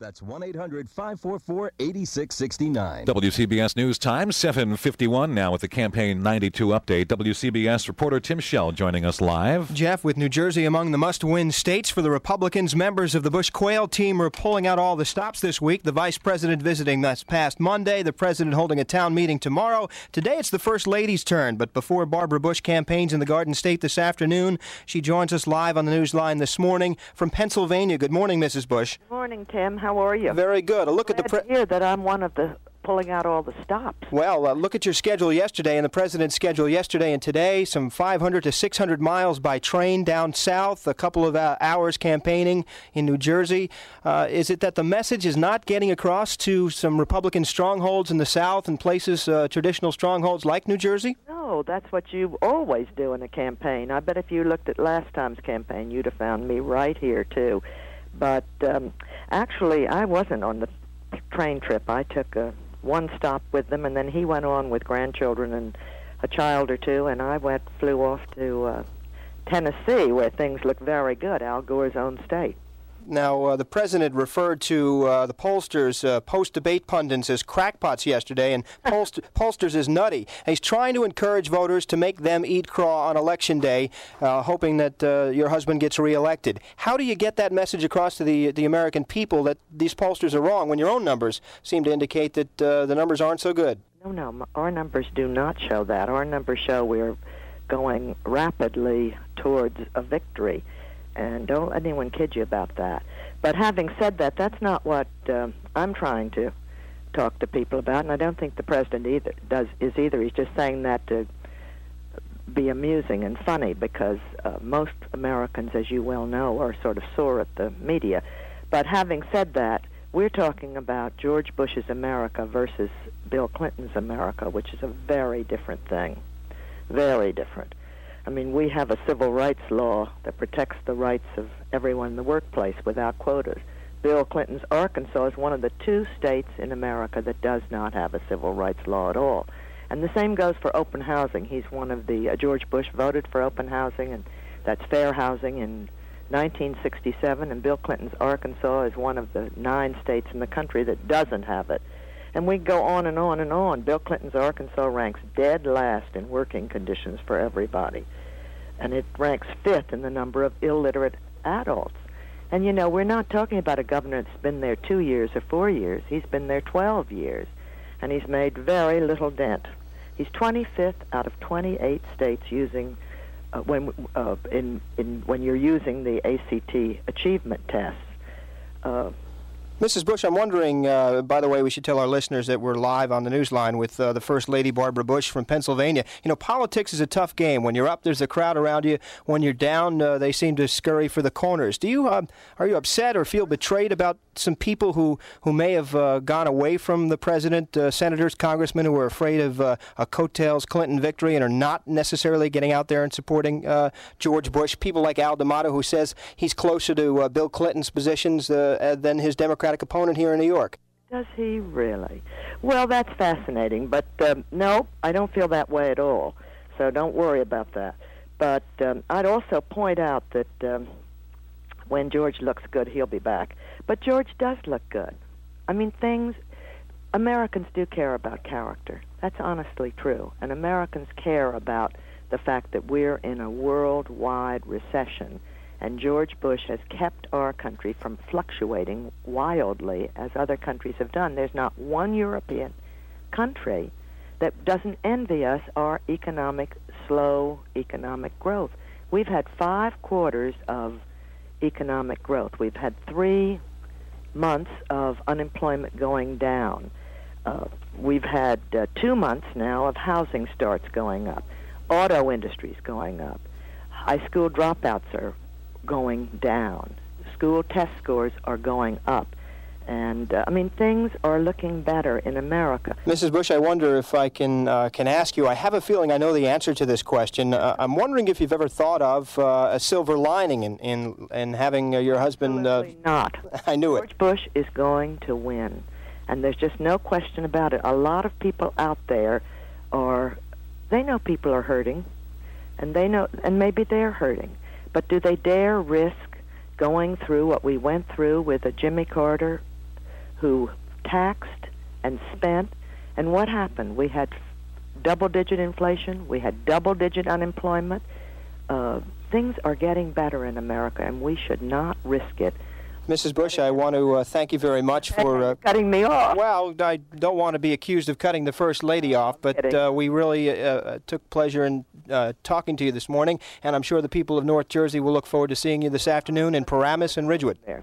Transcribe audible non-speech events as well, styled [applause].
That's 1 800 544 8669. WCBS News Time, 751 now with the Campaign 92 update. WCBS reporter Tim Shell joining us live. Jeff, with New Jersey among the must win states for the Republicans, members of the Bush Quayle team are pulling out all the stops this week. The vice president visiting this past Monday, the president holding a town meeting tomorrow. Today it's the first lady's turn, but before Barbara Bush campaigns in the Garden State this afternoon, she joins us live on the news line this morning from Pennsylvania. Good morning, Mrs. Bush. Good morning, Tim. How are you? Very good. A look at the pre- that I'm one of the pulling out all the stops. Well, uh, look at your schedule yesterday and the president's schedule yesterday and today. Some 500 to 600 miles by train down south, a couple of uh, hours campaigning in New Jersey. Uh, is it that the message is not getting across to some Republican strongholds in the south and places, uh, traditional strongholds like New Jersey? No, that's what you always do in a campaign. I bet if you looked at last time's campaign, you'd have found me right here, too. But um, actually, I wasn't on the train trip. I took a one stop with them, and then he went on with grandchildren and a child or two, and I went flew off to uh, Tennessee, where things look very good. Al Gore's own state. Now, uh, the president referred to uh, the pollsters, uh, post debate pundits, as crackpots yesterday, and [laughs] pollst- pollsters as nutty. And he's trying to encourage voters to make them eat craw on election day, uh, hoping that uh, your husband gets reelected. How do you get that message across to the, the American people that these pollsters are wrong when your own numbers seem to indicate that uh, the numbers aren't so good? No, no, our numbers do not show that. Our numbers show we're going rapidly towards a victory. And don't let anyone kid you about that. But having said that, that's not what um I'm trying to talk to people about, and I don't think the president either does is either. He's just saying that to be amusing and funny because uh, most Americans, as you well know, are sort of sore at the media. But having said that, we're talking about George Bush's America versus Bill Clinton's America, which is a very different thing. Very different. I mean, we have a civil rights law that protects the rights of everyone in the workplace without quotas. Bill Clinton's Arkansas is one of the two states in America that does not have a civil rights law at all. And the same goes for open housing. He's one of the uh, George Bush voted for open housing, and that's fair housing in 1967. And Bill Clinton's Arkansas is one of the nine states in the country that doesn't have it. And we go on and on and on. Bill Clinton's Arkansas ranks dead last in working conditions for everybody. And it ranks fifth in the number of illiterate adults. And you know, we're not talking about a governor that's been there two years or four years. He's been there 12 years. And he's made very little dent. He's 25th out of 28 states using, uh, when, uh, in, in, when you're using the ACT achievement tests. Uh, Mrs. Bush, I'm wondering, uh, by the way, we should tell our listeners that we're live on the newsline with uh, the First Lady Barbara Bush from Pennsylvania. You know, politics is a tough game. When you're up, there's a crowd around you. When you're down, uh, they seem to scurry for the corners. Do you, uh, are you upset or feel betrayed about some people who, who may have uh, gone away from the president, uh, senators, congressmen who are afraid of uh, a coattails Clinton victory and are not necessarily getting out there and supporting George Bush? People like Al D'Amato, who says he's closer to Bill Clinton's positions than his Democratic opponent here in New York. Does he really? Well, that's fascinating, but um, no, I don't feel that way at all. So don't worry about that. But um, I'd also point out that um, when George looks good, he'll be back. But George does look good. I mean, things. Americans do care about character. That's honestly true. And Americans care about the fact that we're in a worldwide recession and George Bush has kept our country from fluctuating wildly as other countries have done. There's not one European country that doesn't envy us our economic, slow economic growth. We've had five quarters of economic growth. We've had three months of unemployment going down. Uh, we've had uh, two months now of housing starts going up. auto industries going up. High school dropouts are going down. School test scores are going up. And uh, I mean, things are looking better in America. Mrs. Bush, I wonder if I can uh, can ask you. I have a feeling I know the answer to this question. Uh, I'm wondering if you've ever thought of uh, a silver lining in in, in having uh, your husband. uh, Absolutely not. [laughs] I knew it. George Bush is going to win, and there's just no question about it. A lot of people out there are, they know people are hurting, and they know, and maybe they're hurting, but do they dare risk going through what we went through with a Jimmy Carter, who taxed and spent, and what happened? We had double-digit inflation, we had double-digit unemployment. Uh, things are getting better in America, and we should not risk it. Mrs. Bush, I want to uh, thank you very much [laughs] for. Uh, cutting me off. well, I don't want to be accused of cutting the first lady off, but uh, we really uh, took pleasure in uh, talking to you this morning, and I'm sure the people of North Jersey will look forward to seeing you this afternoon in Paramus and Ridgewood. There.